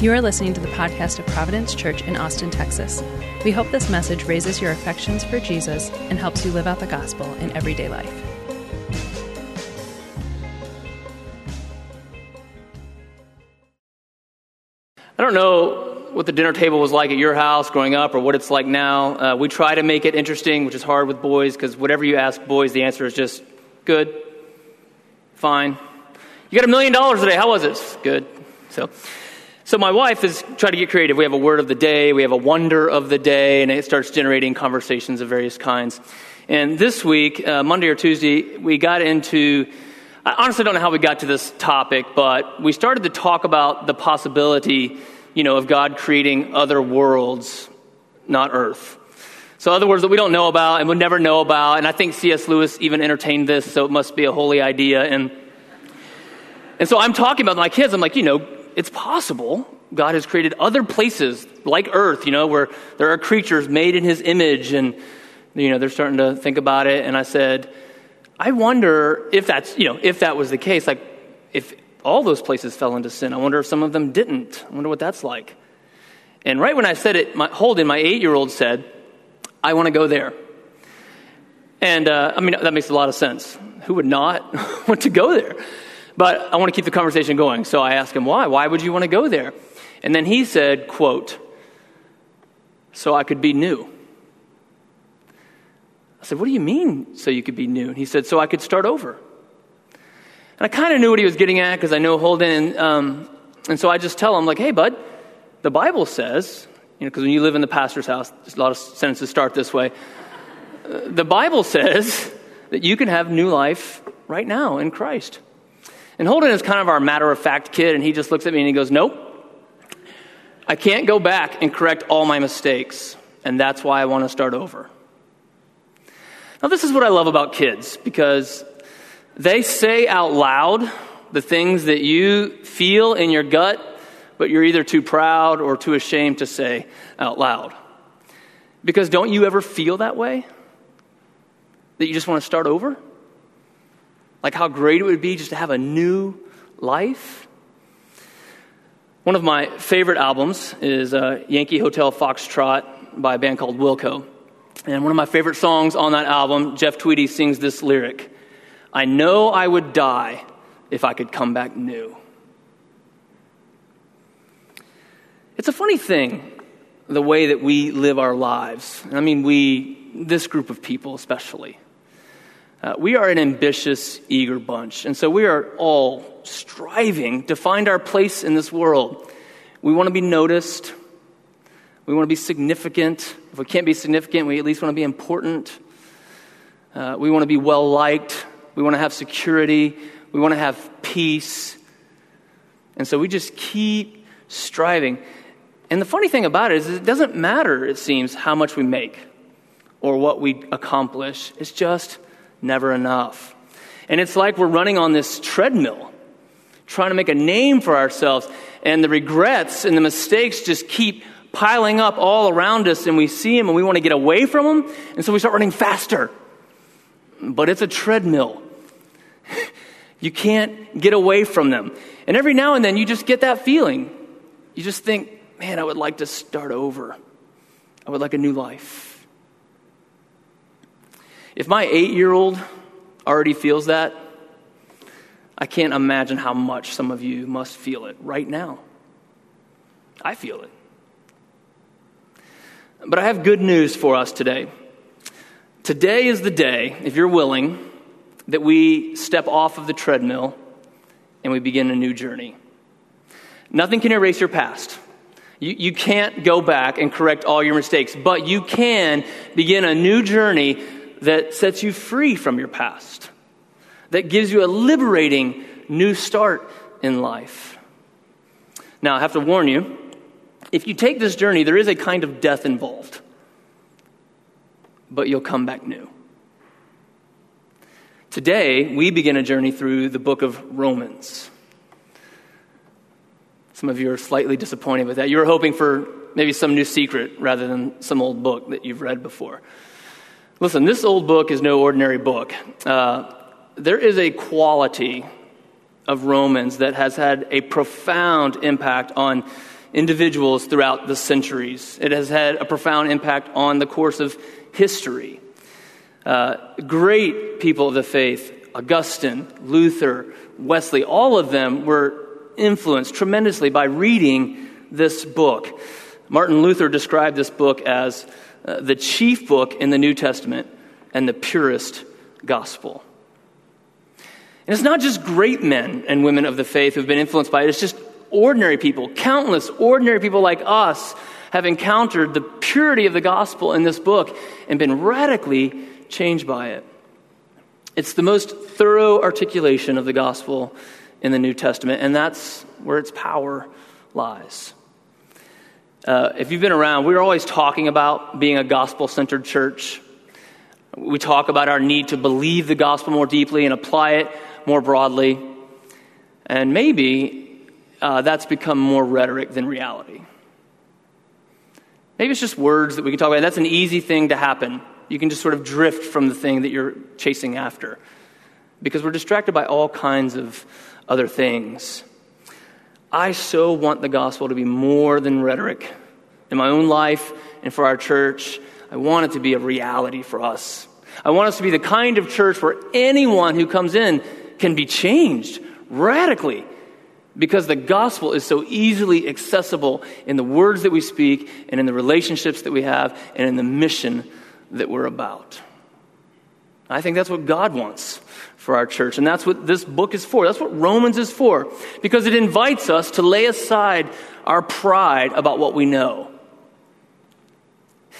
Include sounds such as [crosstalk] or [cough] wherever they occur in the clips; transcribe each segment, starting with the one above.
You are listening to the podcast of Providence Church in Austin, Texas. We hope this message raises your affections for Jesus and helps you live out the gospel in everyday life. I don't know what the dinner table was like at your house growing up or what it's like now. Uh, we try to make it interesting, which is hard with boys because whatever you ask boys, the answer is just good, fine. You got a million dollars today. How was it? Good. So, so my wife is trying to get creative. We have a word of the day, we have a wonder of the day, and it starts generating conversations of various kinds. And this week, uh, Monday or Tuesday, we got into. I honestly don't know how we got to this topic, but we started to talk about the possibility, you know, of God creating other worlds, not Earth. So other words that we don't know about and would never know about. And I think C.S. Lewis even entertained this, so it must be a holy idea. And and so I'm talking about my kids. I'm like, you know, it's possible God has created other places like Earth, you know, where there are creatures made in His image, and you know they're starting to think about it. And I said, I wonder if that's you know if that was the case, like if all those places fell into sin. I wonder if some of them didn't. I wonder what that's like. And right when I said it, my, Holden, my eight-year-old, said, "I want to go there." And uh, I mean that makes a lot of sense. Who would not [laughs] want to go there? But I want to keep the conversation going. So I asked him, why? Why would you want to go there? And then he said, quote, so I could be new. I said, what do you mean, so you could be new? And he said, so I could start over. And I kind of knew what he was getting at because I know Holden. Um, and so I just tell him, like, hey, bud, the Bible says, you know, because when you live in the pastor's house, a lot of sentences start this way. Uh, the Bible says that you can have new life right now in Christ. And Holden is kind of our matter of fact kid, and he just looks at me and he goes, Nope, I can't go back and correct all my mistakes, and that's why I want to start over. Now, this is what I love about kids because they say out loud the things that you feel in your gut, but you're either too proud or too ashamed to say out loud. Because don't you ever feel that way? That you just want to start over? Like how great it would be just to have a new life. One of my favorite albums is uh, Yankee Hotel Foxtrot by a band called Wilco. And one of my favorite songs on that album, Jeff Tweedy sings this lyric I know I would die if I could come back new. It's a funny thing, the way that we live our lives. I mean, we, this group of people especially. Uh, we are an ambitious, eager bunch. And so we are all striving to find our place in this world. We want to be noticed. We want to be significant. If we can't be significant, we at least want to be important. Uh, we want to be well liked. We want to have security. We want to have peace. And so we just keep striving. And the funny thing about it is, it doesn't matter, it seems, how much we make or what we accomplish. It's just never enough. And it's like we're running on this treadmill, trying to make a name for ourselves. And the regrets and the mistakes just keep piling up all around us, and we see them and we want to get away from them. And so we start running faster. But it's a treadmill. [laughs] you can't get away from them. And every now and then you just get that feeling. You just think, man, I would like to start over. I would like a new life. If my eight year old already feels that, I can't imagine how much some of you must feel it right now. I feel it. But I have good news for us today. Today is the day, if you're willing, that we step off of the treadmill and we begin a new journey. Nothing can erase your past. You, you can't go back and correct all your mistakes, but you can begin a new journey that sets you free from your past, that gives you a liberating new start in life. Now, I have to warn you if you take this journey, there is a kind of death involved, but you'll come back new. Today, we begin a journey through the book of Romans. Some of you are slightly disappointed with that. You were hoping for maybe some new secret rather than some old book that you've read before. Listen, this old book is no ordinary book. Uh, there is a quality of Romans that has had a profound impact on individuals throughout the centuries. It has had a profound impact on the course of history. Uh, great people of the faith, Augustine, Luther, Wesley, all of them were influenced tremendously by reading this book. Martin Luther described this book as the chief book in the New Testament and the purest gospel. And it's not just great men and women of the faith who've been influenced by it, it's just ordinary people. Countless ordinary people like us have encountered the purity of the gospel in this book and been radically changed by it. It's the most thorough articulation of the gospel in the New Testament, and that's where its power lies. Uh, if you've been around, we're always talking about being a gospel centered church. We talk about our need to believe the gospel more deeply and apply it more broadly. And maybe uh, that's become more rhetoric than reality. Maybe it's just words that we can talk about. That's an easy thing to happen. You can just sort of drift from the thing that you're chasing after because we're distracted by all kinds of other things. I so want the gospel to be more than rhetoric in my own life and for our church. I want it to be a reality for us. I want us to be the kind of church where anyone who comes in can be changed radically because the gospel is so easily accessible in the words that we speak and in the relationships that we have and in the mission that we're about. I think that's what God wants for our church. And that's what this book is for. That's what Romans is for. Because it invites us to lay aside our pride about what we know.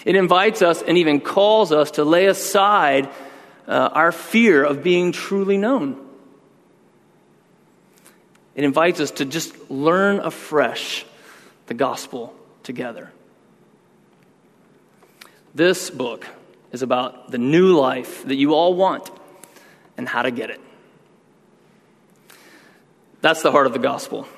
It invites us and even calls us to lay aside uh, our fear of being truly known. It invites us to just learn afresh the gospel together. This book is about the new life that you all want and how to get it. That's the heart of the gospel.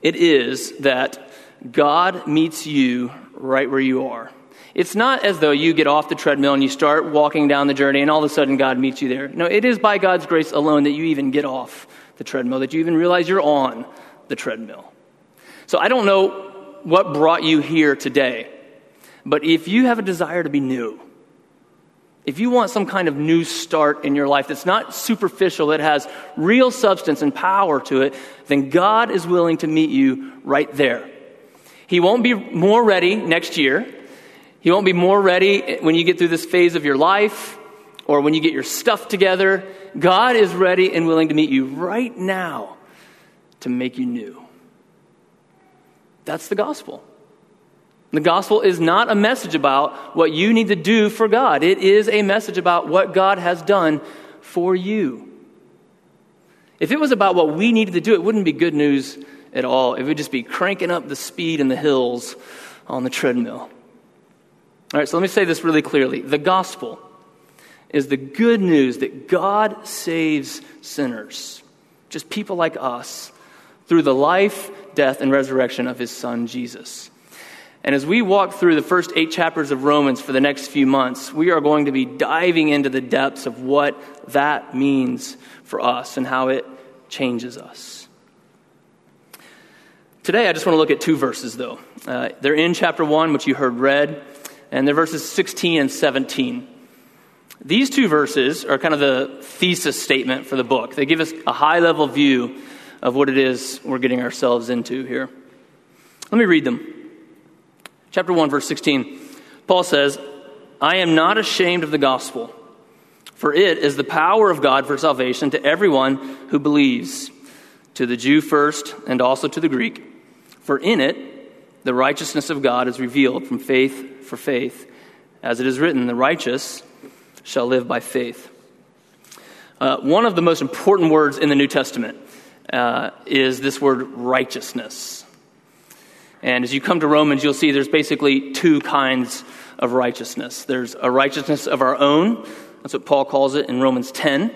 It is that God meets you right where you are. It's not as though you get off the treadmill and you start walking down the journey and all of a sudden God meets you there. No, it is by God's grace alone that you even get off the treadmill, that you even realize you're on the treadmill. So I don't know what brought you here today, but if you have a desire to be new, if you want some kind of new start in your life that's not superficial, that has real substance and power to it, then God is willing to meet you right there. He won't be more ready next year. He won't be more ready when you get through this phase of your life or when you get your stuff together. God is ready and willing to meet you right now to make you new. That's the gospel. The gospel is not a message about what you need to do for God, it is a message about what God has done for you. If it was about what we needed to do, it wouldn't be good news at all. It would just be cranking up the speed in the hills on the treadmill. All right, so let me say this really clearly. The gospel is the good news that God saves sinners, just people like us, through the life, death, and resurrection of his son, Jesus. And as we walk through the first eight chapters of Romans for the next few months, we are going to be diving into the depths of what that means for us and how it changes us. Today, I just want to look at two verses, though. Uh, they're in chapter 1, which you heard read, and they're verses 16 and 17. These two verses are kind of the thesis statement for the book. They give us a high level view of what it is we're getting ourselves into here. Let me read them. Chapter 1, verse 16. Paul says, I am not ashamed of the gospel, for it is the power of God for salvation to everyone who believes, to the Jew first, and also to the Greek. For in it, the righteousness of God is revealed from faith for faith. As it is written, the righteous shall live by faith. Uh, one of the most important words in the New Testament uh, is this word righteousness. And as you come to Romans, you'll see there's basically two kinds of righteousness. There's a righteousness of our own, that's what Paul calls it in Romans 10.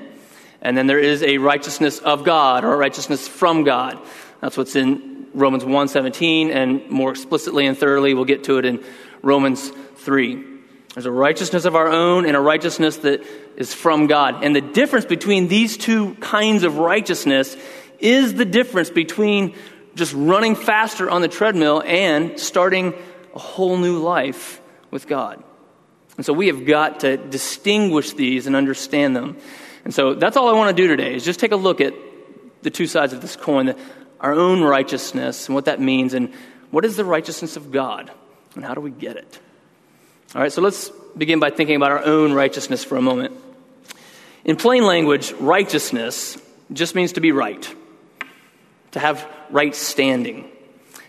And then there is a righteousness of God or a righteousness from God. That's what's in Romans 1:17 and more explicitly and thoroughly we'll get to it in Romans 3. There's a righteousness of our own and a righteousness that is from God. And the difference between these two kinds of righteousness is the difference between just running faster on the treadmill and starting a whole new life with God. And so we have got to distinguish these and understand them. And so that's all I want to do today is just take a look at the two sides of this coin, our own righteousness and what that means, and what is the righteousness of God, and how do we get it? All right, so let's begin by thinking about our own righteousness for a moment. In plain language, righteousness just means to be right, to have right standing.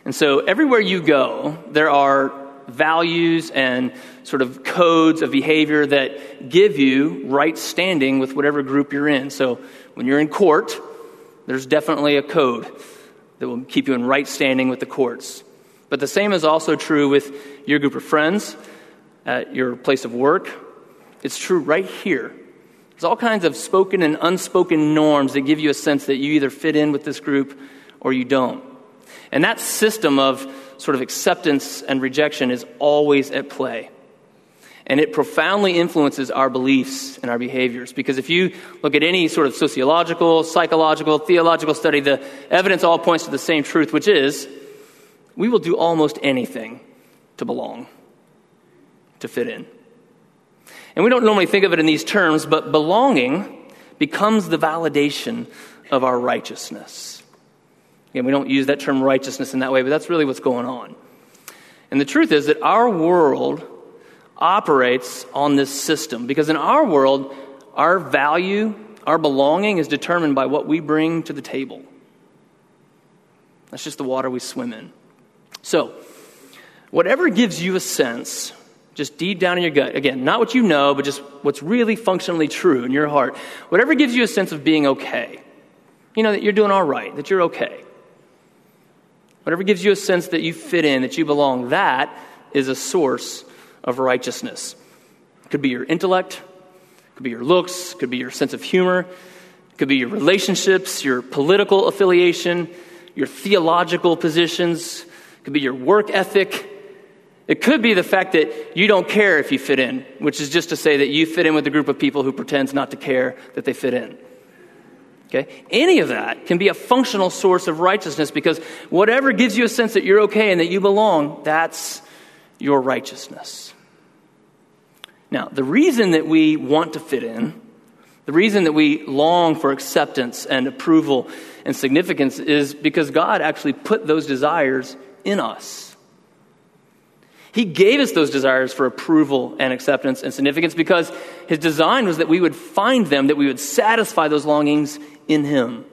And so everywhere you go, there are values and sort of codes of behavior that give you right standing with whatever group you're in. So when you're in court, there's definitely a code that will keep you in right standing with the courts. But the same is also true with your group of friends, at your place of work. It's true right here. There's all kinds of spoken and unspoken norms that give you a sense that you either fit in with this group or you don't. And that system of sort of acceptance and rejection is always at play. And it profoundly influences our beliefs and our behaviors. Because if you look at any sort of sociological, psychological, theological study, the evidence all points to the same truth, which is we will do almost anything to belong, to fit in. And we don't normally think of it in these terms, but belonging becomes the validation of our righteousness. Again, we don't use that term righteousness in that way, but that's really what's going on. And the truth is that our world operates on this system because in our world, our value, our belonging is determined by what we bring to the table. That's just the water we swim in. So, whatever gives you a sense, just deep down in your gut, again, not what you know, but just what's really functionally true in your heart, whatever gives you a sense of being okay, you know, that you're doing all right, that you're okay. Whatever gives you a sense that you fit in, that you belong, that is a source of righteousness. It could be your intellect, it could be your looks, it could be your sense of humor, it could be your relationships, your political affiliation, your theological positions, it could be your work ethic. It could be the fact that you don't care if you fit in, which is just to say that you fit in with a group of people who pretends not to care that they fit in. Okay? Any of that can be a functional source of righteousness because whatever gives you a sense that you're okay and that you belong, that's your righteousness. Now, the reason that we want to fit in, the reason that we long for acceptance and approval and significance is because God actually put those desires in us. He gave us those desires for approval and acceptance and significance because His design was that we would find them, that we would satisfy those longings in Him.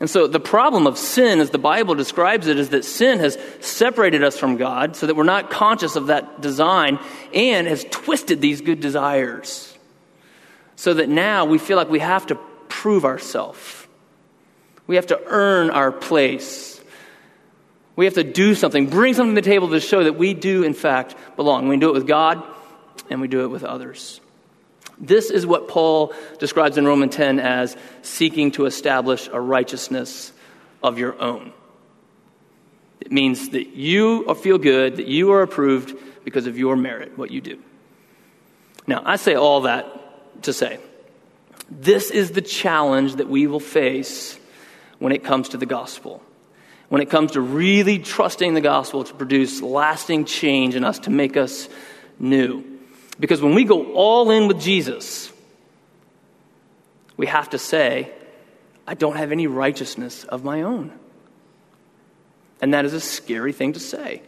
And so the problem of sin, as the Bible describes it, is that sin has separated us from God so that we're not conscious of that design and has twisted these good desires. So that now we feel like we have to prove ourselves. We have to earn our place. We have to do something, bring something to the table to show that we do, in fact, belong. We do it with God and we do it with others. This is what Paul describes in Romans 10 as seeking to establish a righteousness of your own. It means that you feel good, that you are approved because of your merit, what you do. Now, I say all that to say this is the challenge that we will face when it comes to the gospel. When it comes to really trusting the gospel to produce lasting change in us, to make us new. Because when we go all in with Jesus, we have to say, I don't have any righteousness of my own. And that is a scary thing to say.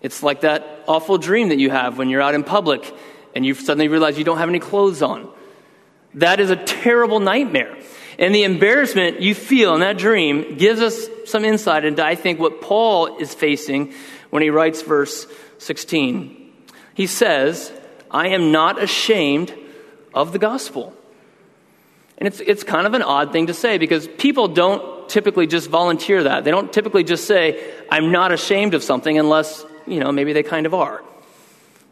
It's like that awful dream that you have when you're out in public and you suddenly realize you don't have any clothes on. That is a terrible nightmare. And the embarrassment you feel in that dream gives us some insight into, I think, what Paul is facing when he writes verse 16. He says, I am not ashamed of the gospel. And it's, it's kind of an odd thing to say because people don't typically just volunteer that. They don't typically just say, I'm not ashamed of something unless, you know, maybe they kind of are.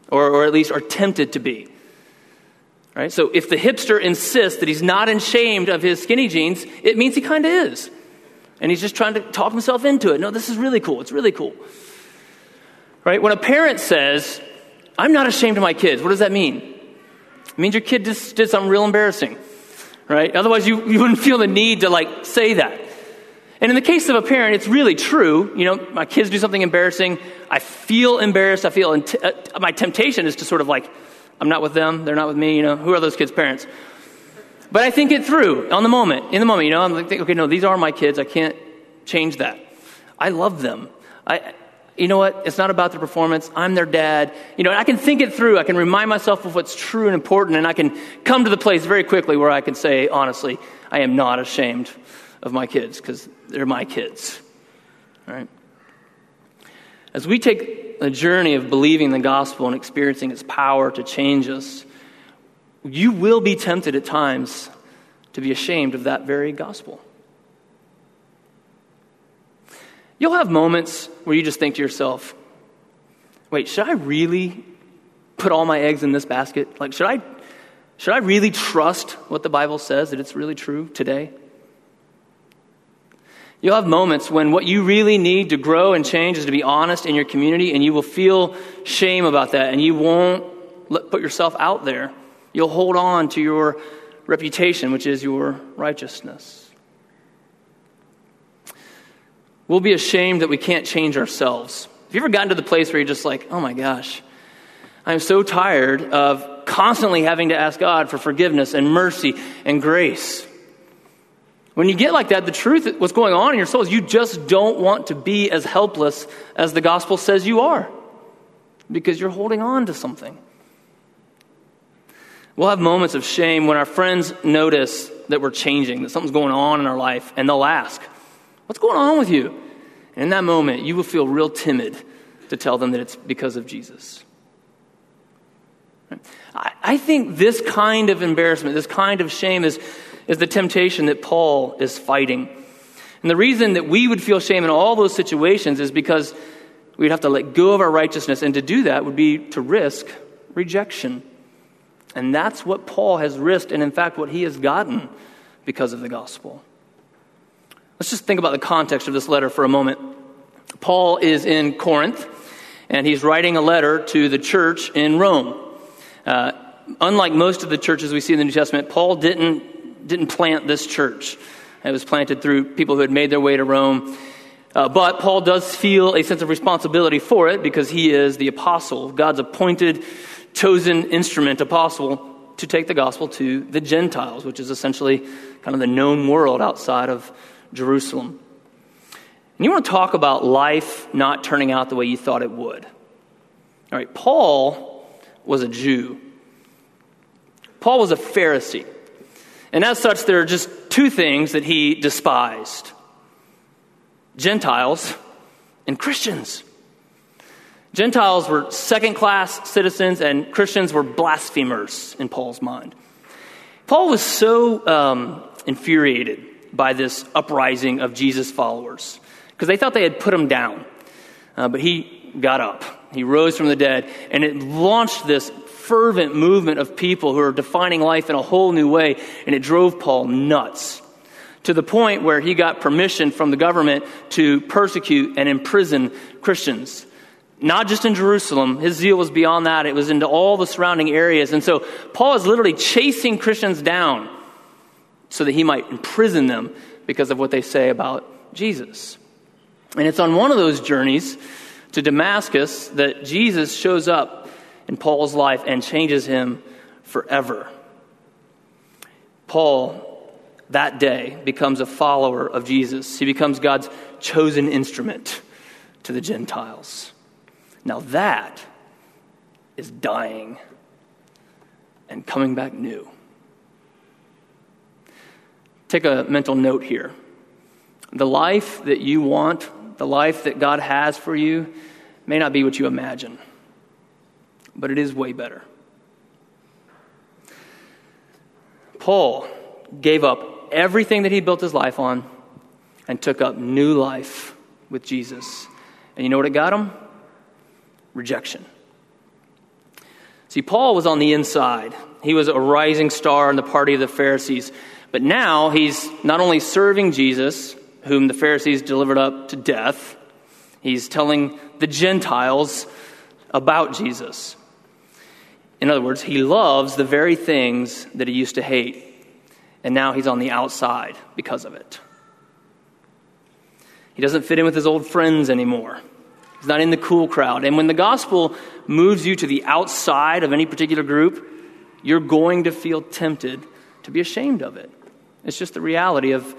Or, or at least are tempted to be. Right? So if the hipster insists that he's not ashamed of his skinny jeans, it means he kind of is. And he's just trying to talk himself into it. No, this is really cool. It's really cool. Right? When a parent says, I'm not ashamed of my kids. What does that mean? It means your kid just did something real embarrassing, right? Otherwise, you, you wouldn't feel the need to like say that. And in the case of a parent, it's really true. You know, my kids do something embarrassing. I feel embarrassed. I feel, uh, my temptation is to sort of like, I'm not with them. They're not with me. You know, who are those kids' parents? But I think it through on the moment, in the moment. You know, I'm like, okay, no, these are my kids. I can't change that. I love them. I, you know what? It's not about the performance. I'm their dad. You know, I can think it through. I can remind myself of what's true and important, and I can come to the place very quickly where I can say, honestly, I am not ashamed of my kids because they're my kids. All right? As we take a journey of believing the gospel and experiencing its power to change us, you will be tempted at times to be ashamed of that very gospel. You'll have moments where you just think to yourself, wait, should I really put all my eggs in this basket? Like, should I, should I really trust what the Bible says, that it's really true today? You'll have moments when what you really need to grow and change is to be honest in your community, and you will feel shame about that, and you won't let, put yourself out there. You'll hold on to your reputation, which is your righteousness. We'll be ashamed that we can't change ourselves. Have you ever gotten to the place where you're just like, oh my gosh, I'm so tired of constantly having to ask God for forgiveness and mercy and grace? When you get like that, the truth, what's going on in your soul is you just don't want to be as helpless as the gospel says you are because you're holding on to something. We'll have moments of shame when our friends notice that we're changing, that something's going on in our life, and they'll ask, What's going on with you? And in that moment, you will feel real timid to tell them that it's because of Jesus. I think this kind of embarrassment, this kind of shame is is the temptation that Paul is fighting. And the reason that we would feel shame in all those situations is because we'd have to let go of our righteousness. And to do that would be to risk rejection. And that's what Paul has risked, and in fact, what he has gotten because of the gospel. Let's just think about the context of this letter for a moment. Paul is in Corinth, and he's writing a letter to the church in Rome. Uh, unlike most of the churches we see in the New Testament, Paul didn't didn't plant this church. It was planted through people who had made their way to Rome. Uh, but Paul does feel a sense of responsibility for it because he is the apostle, God's appointed, chosen instrument apostle to take the gospel to the Gentiles, which is essentially kind of the known world outside of Jerusalem. And you want to talk about life not turning out the way you thought it would. All right, Paul was a Jew. Paul was a Pharisee. And as such, there are just two things that he despised Gentiles and Christians. Gentiles were second class citizens, and Christians were blasphemers in Paul's mind. Paul was so um, infuriated by this uprising of Jesus' followers because they thought they had put him down. Uh, but he got up, he rose from the dead, and it launched this fervent movement of people who are defining life in a whole new way, and it drove Paul nuts to the point where he got permission from the government to persecute and imprison Christians. Not just in Jerusalem, his zeal was beyond that, it was into all the surrounding areas. And so Paul is literally chasing Christians down so that he might imprison them because of what they say about Jesus. And it's on one of those journeys to Damascus that Jesus shows up in Paul's life and changes him forever. Paul, that day, becomes a follower of Jesus. He becomes God's chosen instrument to the Gentiles. Now, that is dying and coming back new. Take a mental note here. The life that you want, the life that God has for you, may not be what you imagine but it is way better. Paul gave up everything that he built his life on and took up new life with Jesus. And you know what it got him? Rejection. See, Paul was on the inside. He was a rising star in the party of the Pharisees. But now he's not only serving Jesus, whom the Pharisees delivered up to death, he's telling the Gentiles about Jesus. In other words, he loves the very things that he used to hate, and now he's on the outside because of it. He doesn't fit in with his old friends anymore. He's not in the cool crowd. And when the gospel moves you to the outside of any particular group, you're going to feel tempted to be ashamed of it. It's just the reality of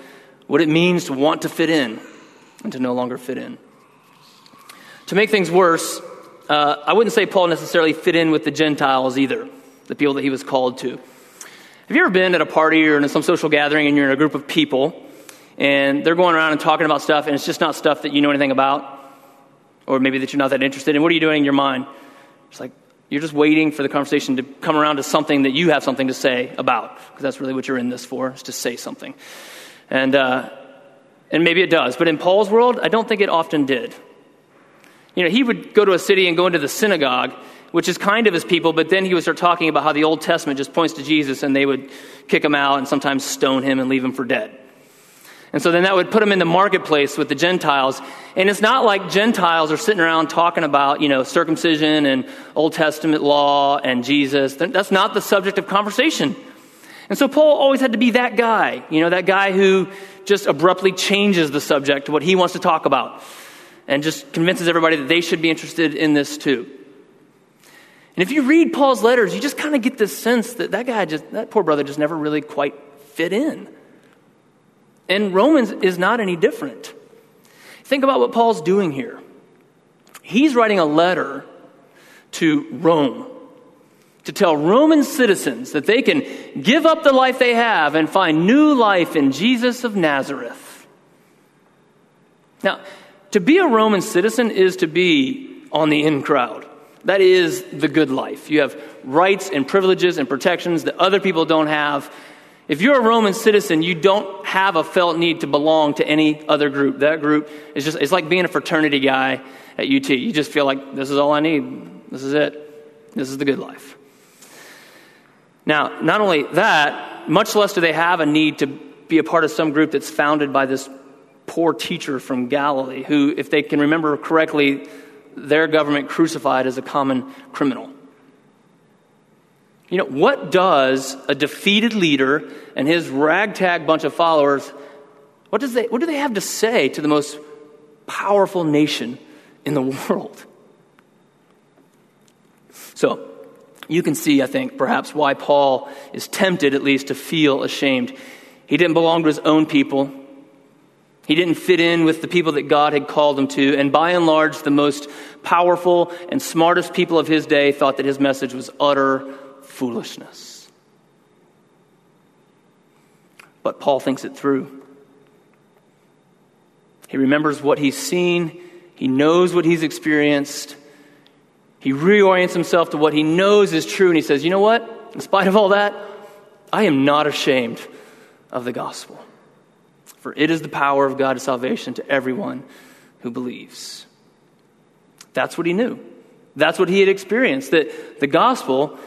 what it means to want to fit in and to no longer fit in. To make things worse, uh, I wouldn't say Paul necessarily fit in with the Gentiles either, the people that he was called to. Have you ever been at a party or in some social gathering and you're in a group of people and they're going around and talking about stuff and it's just not stuff that you know anything about? Or maybe that you're not that interested in? What are you doing in your mind? It's like you're just waiting for the conversation to come around to something that you have something to say about, because that's really what you're in this for, is to say something. And, uh, and maybe it does, but in Paul's world, I don't think it often did. You know, he would go to a city and go into the synagogue, which is kind of his people, but then he would start talking about how the Old Testament just points to Jesus and they would kick him out and sometimes stone him and leave him for dead. And so then that would put him in the marketplace with the Gentiles. And it's not like Gentiles are sitting around talking about, you know, circumcision and Old Testament law and Jesus. That's not the subject of conversation. And so Paul always had to be that guy, you know, that guy who just abruptly changes the subject to what he wants to talk about and just convinces everybody that they should be interested in this too. And if you read Paul's letters, you just kind of get this sense that that guy just, that poor brother just never really quite fit in. And Romans is not any different. Think about what Paul's doing here. He's writing a letter to Rome to tell Roman citizens that they can give up the life they have and find new life in Jesus of Nazareth. Now, to be a Roman citizen is to be on the in crowd. That is the good life. You have rights and privileges and protections that other people don't have. If you're a Roman citizen, you don't have a felt need to belong to any other group. That group is just, it's like being a fraternity guy at UT. You just feel like this is all I need. This is it. This is the good life. Now, not only that, much less do they have a need to be a part of some group that's founded by this poor teacher from Galilee, who, if they can remember correctly, their government crucified as a common criminal. You know, what does a defeated leader and his ragtag bunch of followers, what, does they, what do they have to say to the most powerful nation in the [laughs] world? So, you can see, I think, perhaps why Paul is tempted, at least, to feel ashamed. He didn't belong to his own people. He didn't fit in with the people that God had called him to, and by and large, the most powerful and smartest people of his day thought that his message was utter foolishness. But Paul thinks it through. He remembers what he's seen, he knows what he's experienced. He reorients himself to what he knows is true, and he says, You know what? In spite of all that, I am not ashamed of the gospel. For it is the power of God to salvation to everyone who believes. That's what he knew. That's what he had experienced that the gospel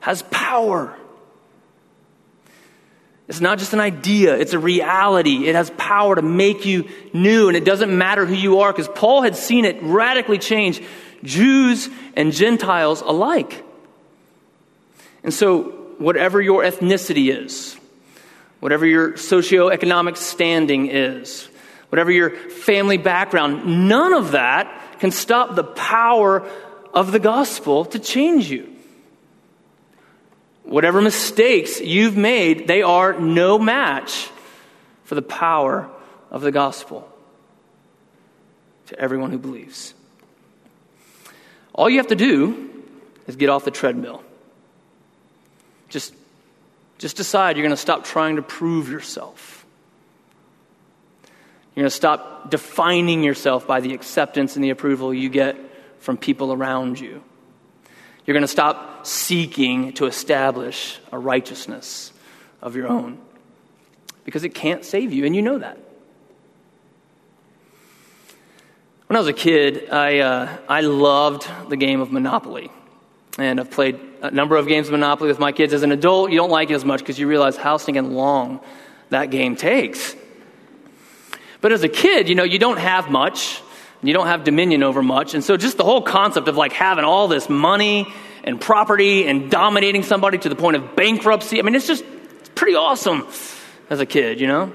has power. It's not just an idea, it's a reality. It has power to make you new, and it doesn't matter who you are because Paul had seen it radically change Jews and Gentiles alike. And so, whatever your ethnicity is, whatever your socioeconomic standing is, whatever your family background, none of that can stop the power of the gospel to change you. Whatever mistakes you've made, they are no match for the power of the gospel to everyone who believes. All you have to do is get off the treadmill. Just just decide you're going to stop trying to prove yourself. You're going to stop defining yourself by the acceptance and the approval you get from people around you. You're going to stop seeking to establish a righteousness of your own because it can't save you, and you know that. When I was a kid, I, uh, I loved the game of Monopoly. And I've played a number of games of Monopoly with my kids. As an adult, you don't like it as much because you realize how stinking long that game takes. But as a kid, you know, you don't have much. You don't have dominion over much. And so just the whole concept of like having all this money and property and dominating somebody to the point of bankruptcy, I mean, it's just it's pretty awesome as a kid, you know?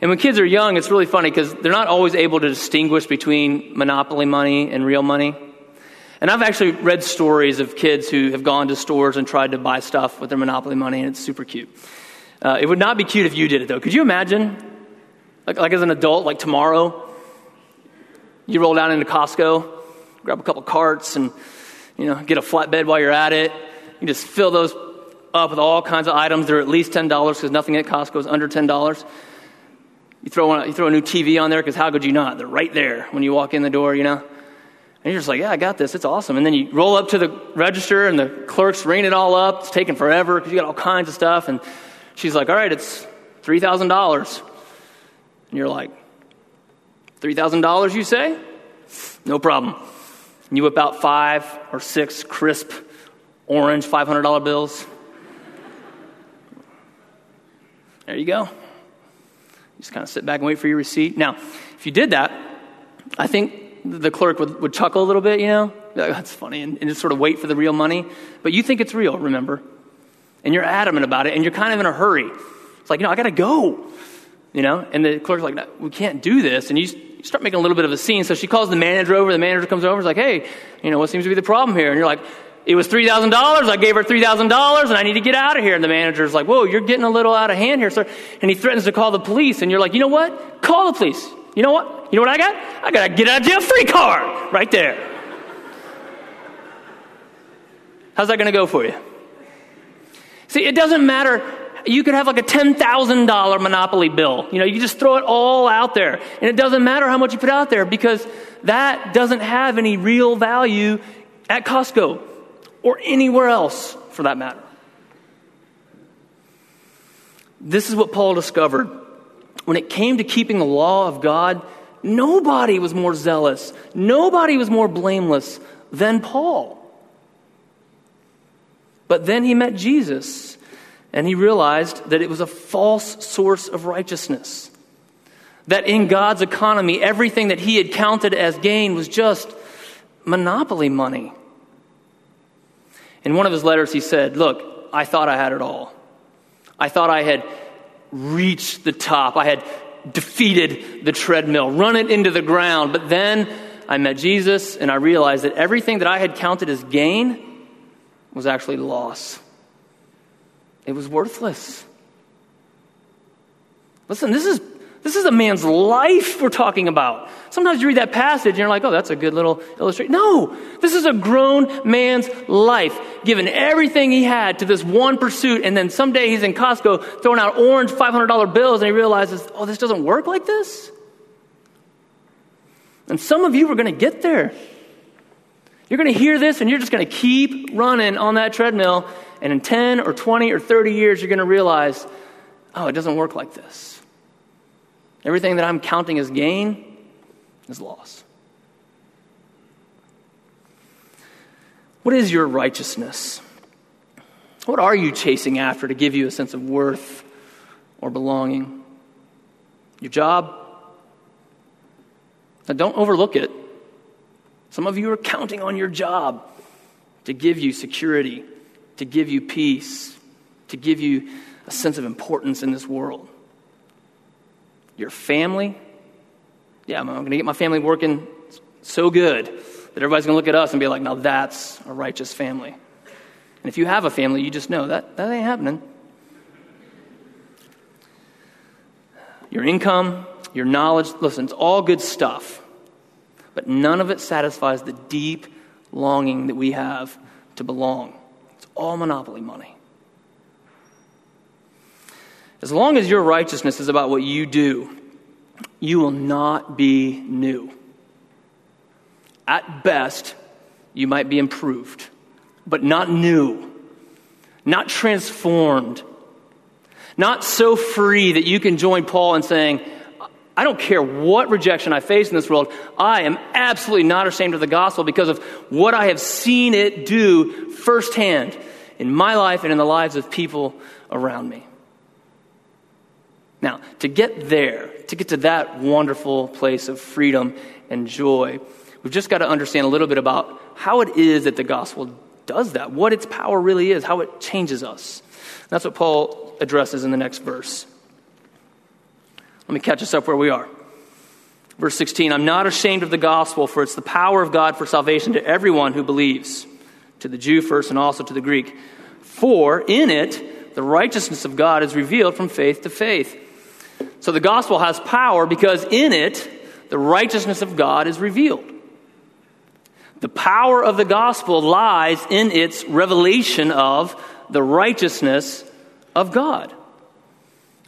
And when kids are young, it's really funny because they're not always able to distinguish between monopoly money and real money. And I've actually read stories of kids who have gone to stores and tried to buy stuff with their monopoly money, and it's super cute. Uh, it would not be cute if you did it, though. Could you imagine, like, like as an adult, like tomorrow, you roll down into Costco, grab a couple carts, and you know get a flatbed while you're at it. You just fill those up with all kinds of items. They're at least ten dollars because nothing at Costco is under ten dollars. You throw, you throw a new TV on there because how could you not? They're right there when you walk in the door, you know? And you're just like, yeah, I got this. It's awesome. And then you roll up to the register and the clerk's ringing it all up. It's taking forever because you got all kinds of stuff. And she's like, all right, it's $3,000. And you're like, $3,000, you say? No problem. You whip out five or six crisp orange $500 bills. There you go. Just kind of sit back and wait for your receipt. Now, if you did that, I think the clerk would, would chuckle a little bit, you know? That's funny, and, and just sort of wait for the real money. But you think it's real, remember? And you're adamant about it, and you're kind of in a hurry. It's like, you know, I got to go, you know? And the clerk's like, no, we can't do this. And you start making a little bit of a scene. So she calls the manager over. The manager comes over. Is like, hey, you know, what seems to be the problem here? And you're like, it was $3,000. I gave her $3,000 and I need to get out of here. And the manager's like, whoa, you're getting a little out of hand here, sir. And he threatens to call the police. And you're like, you know what? Call the police. You know what? You know what I got? I got a get out of jail free card right there. How's that going to go for you? See, it doesn't matter. You could have like a $10,000 Monopoly bill. You know, you just throw it all out there. And it doesn't matter how much you put out there because that doesn't have any real value at Costco or anywhere else for that matter. This is what Paul discovered. When it came to keeping the law of God, nobody was more zealous, nobody was more blameless than Paul. But then he met Jesus, and he realized that it was a false source of righteousness. That in God's economy, everything that he had counted as gain was just monopoly money. In one of his letters, he said, Look, I thought I had it all. I thought I had reached the top. I had defeated the treadmill, run it into the ground. But then I met Jesus and I realized that everything that I had counted as gain was actually loss. It was worthless. Listen, this is this is a man's life we're talking about. Sometimes you read that passage and you're like, oh, that's a good little illustration. No, this is a grown man's life, given everything he had to this one pursuit, and then someday he's in Costco throwing out orange $500 bills and he realizes, oh, this doesn't work like this? And some of you are going to get there. You're going to hear this and you're just going to keep running on that treadmill, and in 10 or 20 or 30 years, you're going to realize, oh, it doesn't work like this. Everything that I'm counting as gain is loss. What is your righteousness? What are you chasing after to give you a sense of worth or belonging? Your job? Now, don't overlook it. Some of you are counting on your job to give you security, to give you peace, to give you a sense of importance in this world your family. Yeah, I'm going to get my family working so good that everybody's going to look at us and be like, now that's a righteous family. And if you have a family, you just know that that ain't happening. Your income, your knowledge, listen, it's all good stuff. But none of it satisfies the deep longing that we have to belong. All monopoly money. As long as your righteousness is about what you do, you will not be new. At best, you might be improved, but not new, not transformed, not so free that you can join Paul in saying, I don't care what rejection I face in this world. I am absolutely not ashamed of the gospel because of what I have seen it do firsthand in my life and in the lives of people around me. Now, to get there, to get to that wonderful place of freedom and joy, we've just got to understand a little bit about how it is that the gospel does that, what its power really is, how it changes us. that's what Paul addresses in the next verse. Let me catch us up where we are. Verse 16 I'm not ashamed of the gospel, for it's the power of God for salvation to everyone who believes, to the Jew first and also to the Greek. For in it, the righteousness of God is revealed from faith to faith. So the gospel has power because in it, the righteousness of God is revealed. The power of the gospel lies in its revelation of the righteousness of God.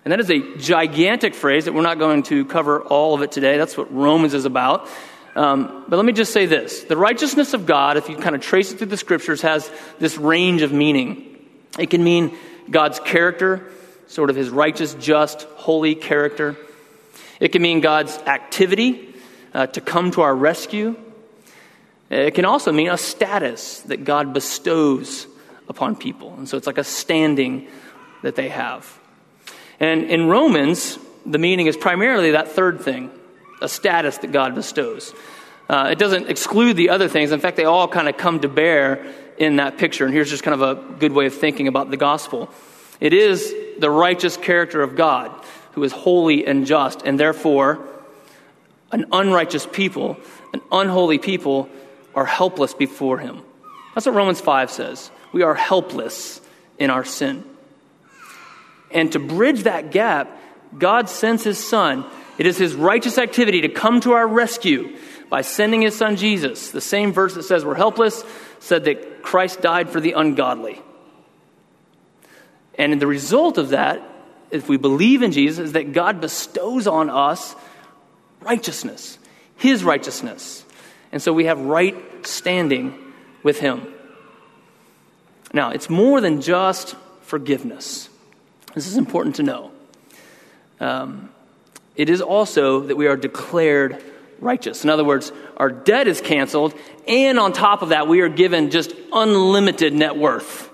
And that is a gigantic phrase that we're not going to cover all of it today. That's what Romans is about. Um, but let me just say this the righteousness of God, if you kind of trace it through the scriptures, has this range of meaning. It can mean God's character, sort of his righteous, just, holy character. It can mean God's activity uh, to come to our rescue. It can also mean a status that God bestows upon people. And so it's like a standing that they have. And in Romans, the meaning is primarily that third thing a status that God bestows. Uh, it doesn't exclude the other things. In fact, they all kind of come to bear in that picture. And here's just kind of a good way of thinking about the gospel it is the righteous character of God who is holy and just, and therefore, an unrighteous people, an unholy people, are helpless before him. That's what Romans 5 says. We are helpless in our sin. And to bridge that gap, God sends his son. It is his righteous activity to come to our rescue by sending his son Jesus. The same verse that says we're helpless said that Christ died for the ungodly. And the result of that, if we believe in Jesus, is that God bestows on us righteousness, his righteousness. And so we have right standing with him. Now, it's more than just forgiveness. This is important to know. Um, it is also that we are declared righteous. In other words, our debt is canceled, and on top of that, we are given just unlimited net worth.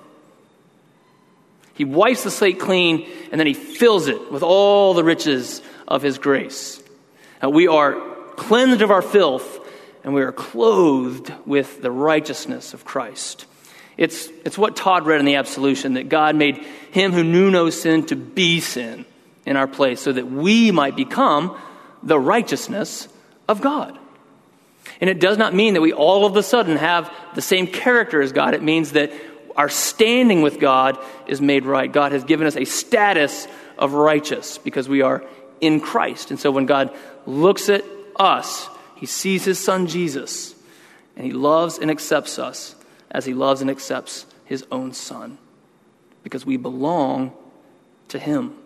He wipes the slate clean, and then he fills it with all the riches of his grace. Now, we are cleansed of our filth, and we are clothed with the righteousness of Christ. It's, it's what Todd read in the Absolution that God made him who knew no sin to be sin in our place so that we might become the righteousness of God. And it does not mean that we all of a sudden have the same character as God. It means that our standing with God is made right. God has given us a status of righteous because we are in Christ. And so when God looks at us, he sees his son Jesus, and he loves and accepts us as he loves and accepts his own son because we belong to him.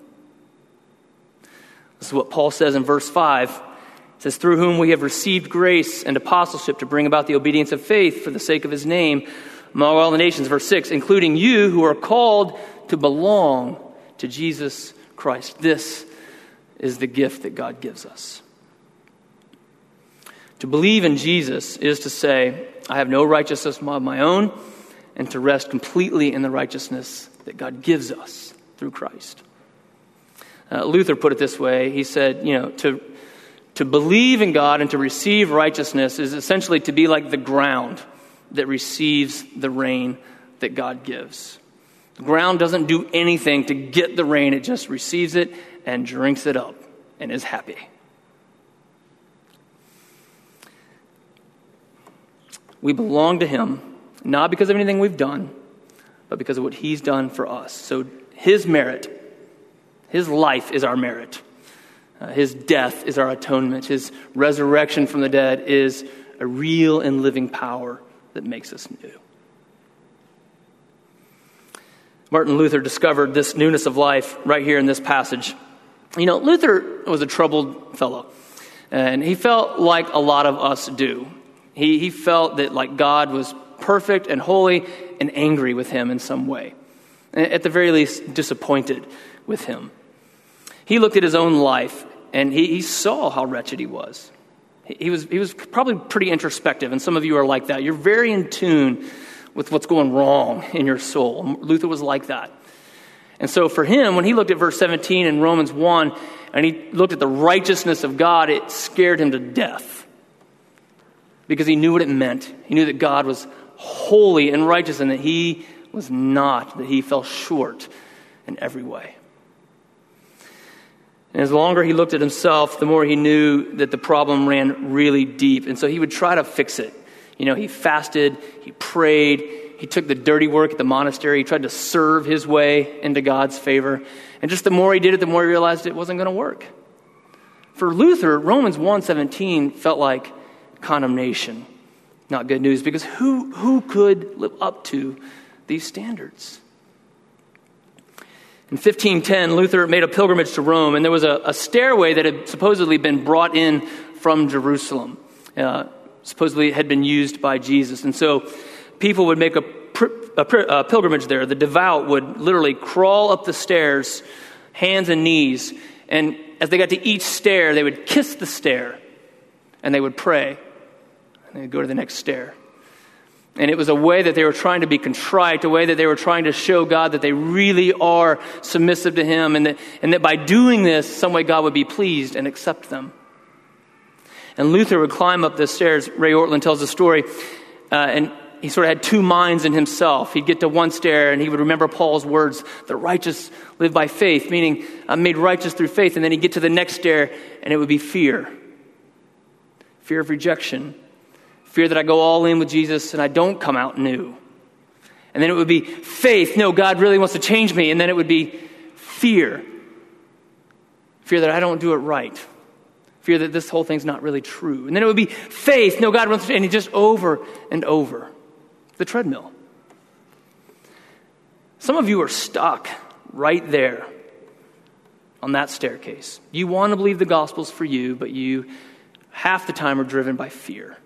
This is what Paul says in verse 5. It says, Through whom we have received grace and apostleship to bring about the obedience of faith for the sake of his name among all the nations. Verse 6 including you who are called to belong to Jesus Christ. This is the gift that God gives us. To believe in Jesus is to say, I have no righteousness of my own, and to rest completely in the righteousness that God gives us through Christ. Uh, Luther put it this way he said, you know, to, to believe in God and to receive righteousness is essentially to be like the ground that receives the rain that God gives. The ground doesn't do anything to get the rain, it just receives it and drinks it up and is happy. We belong to Him, not because of anything we've done, but because of what He's done for us. So His merit, His life is our merit. Uh, his death is our atonement. His resurrection from the dead is a real and living power that makes us new. Martin Luther discovered this newness of life right here in this passage. You know, Luther was a troubled fellow, and he felt like a lot of us do. He, he felt that like God was perfect and holy and angry with him in some way. At the very least, disappointed with him. He looked at his own life and he, he saw how wretched he was. He, he was. he was probably pretty introspective, and some of you are like that. You're very in tune with what's going wrong in your soul. Luther was like that. And so for him, when he looked at verse 17 in Romans 1 and he looked at the righteousness of God, it scared him to death because he knew what it meant. He knew that God was holy and righteous and that he was not, that he fell short in every way. And as longer he looked at himself, the more he knew that the problem ran really deep. And so he would try to fix it. You know, he fasted, he prayed, he took the dirty work at the monastery, he tried to serve his way into God's favor. And just the more he did it, the more he realized it wasn't going to work. For Luther, Romans 1:17 felt like condemnation, not good news, because who, who could live up to these standards? In 1510, Luther made a pilgrimage to Rome, and there was a, a stairway that had supposedly been brought in from Jerusalem. Uh, supposedly, it had been used by Jesus. And so people would make a, a, a pilgrimage there. The devout would literally crawl up the stairs, hands and knees, and as they got to each stair, they would kiss the stair and they would pray. And go to the next stair. And it was a way that they were trying to be contrite, a way that they were trying to show God that they really are submissive to Him, and that, and that by doing this, some way God would be pleased and accept them. And Luther would climb up the stairs. Ray Ortlund tells the story, uh, and he sort of had two minds in himself. He'd get to one stair and he would remember Paul's words, the righteous live by faith, meaning I'm made righteous through faith. And then he'd get to the next stair and it would be fear fear of rejection, fear that I go all in with Jesus and I don't come out new. And then it would be faith, no, God really wants to change me. And then it would be fear, fear that I don't do it right fear that this whole thing's not really true. And then it would be faith. No, God wants to, and he just over and over the treadmill. Some of you are stuck right there on that staircase. You want to believe the gospel's for you, but you half the time are driven by fear.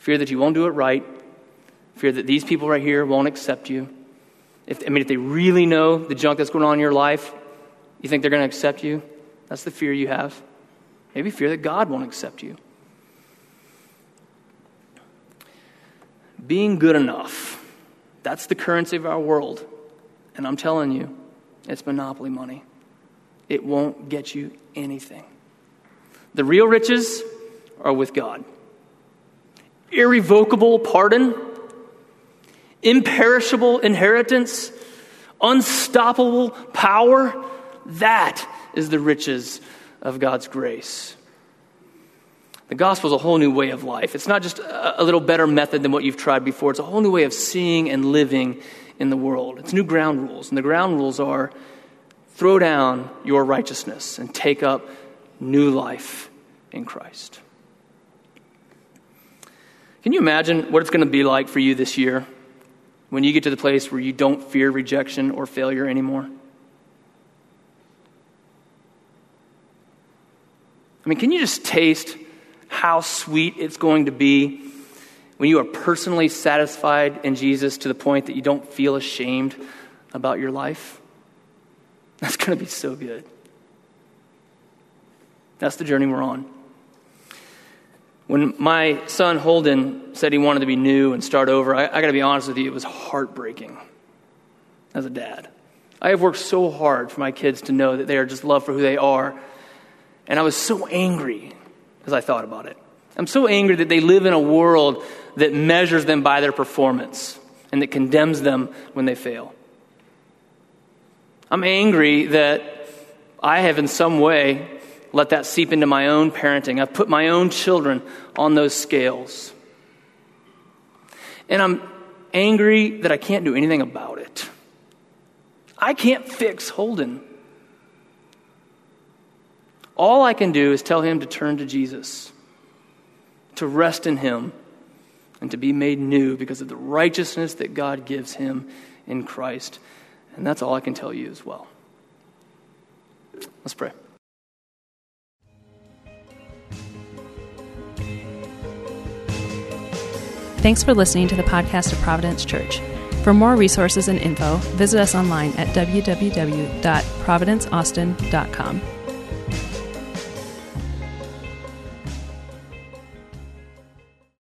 Fear that you won't do it right, fear that these people right here won't accept you. If, I mean, if they really know the junk that's going on in your life, you think they're going to accept you? That's the fear you have. Maybe fear that God won't accept you. being good enough. That's the currency of our world. And I'm telling you, it's monopoly money. It won't get you anything. The real riches are with God. Irrevocable pardon, imperishable inheritance, unstoppable power. That is the riches of God's grace. The gospel is a whole new way of life. It's not just a little better method than what you've tried before, it's a whole new way of seeing and living in the world. It's new ground rules. And the ground rules are throw down your righteousness and take up new life in Christ. Can you imagine what it's going to be like for you this year when you get to the place where you don't fear rejection or failure anymore? I mean, can you just taste how sweet it's going to be when you are personally satisfied in Jesus to the point that you don't feel ashamed about your life. That's going to be so good. That's the journey we're on. When my son Holden said he wanted to be new and start over, I, I got to be honest with you, it was heartbreaking as a dad. I have worked so hard for my kids to know that they are just loved for who they are. And I was so angry as I thought about it. I'm so angry that they live in a world that measures them by their performance and that condemns them when they fail. I'm angry that I have, in some way, let that seep into my own parenting. I've put my own children on those scales. And I'm angry that I can't do anything about it. I can't fix Holden. All I can do is tell him to turn to Jesus, to rest in him, and to be made new because of the righteousness that God gives him in Christ. And that's all I can tell you as well. Let's pray. Thanks for listening to the podcast of Providence Church. For more resources and info, visit us online at www.providenceaustin.com.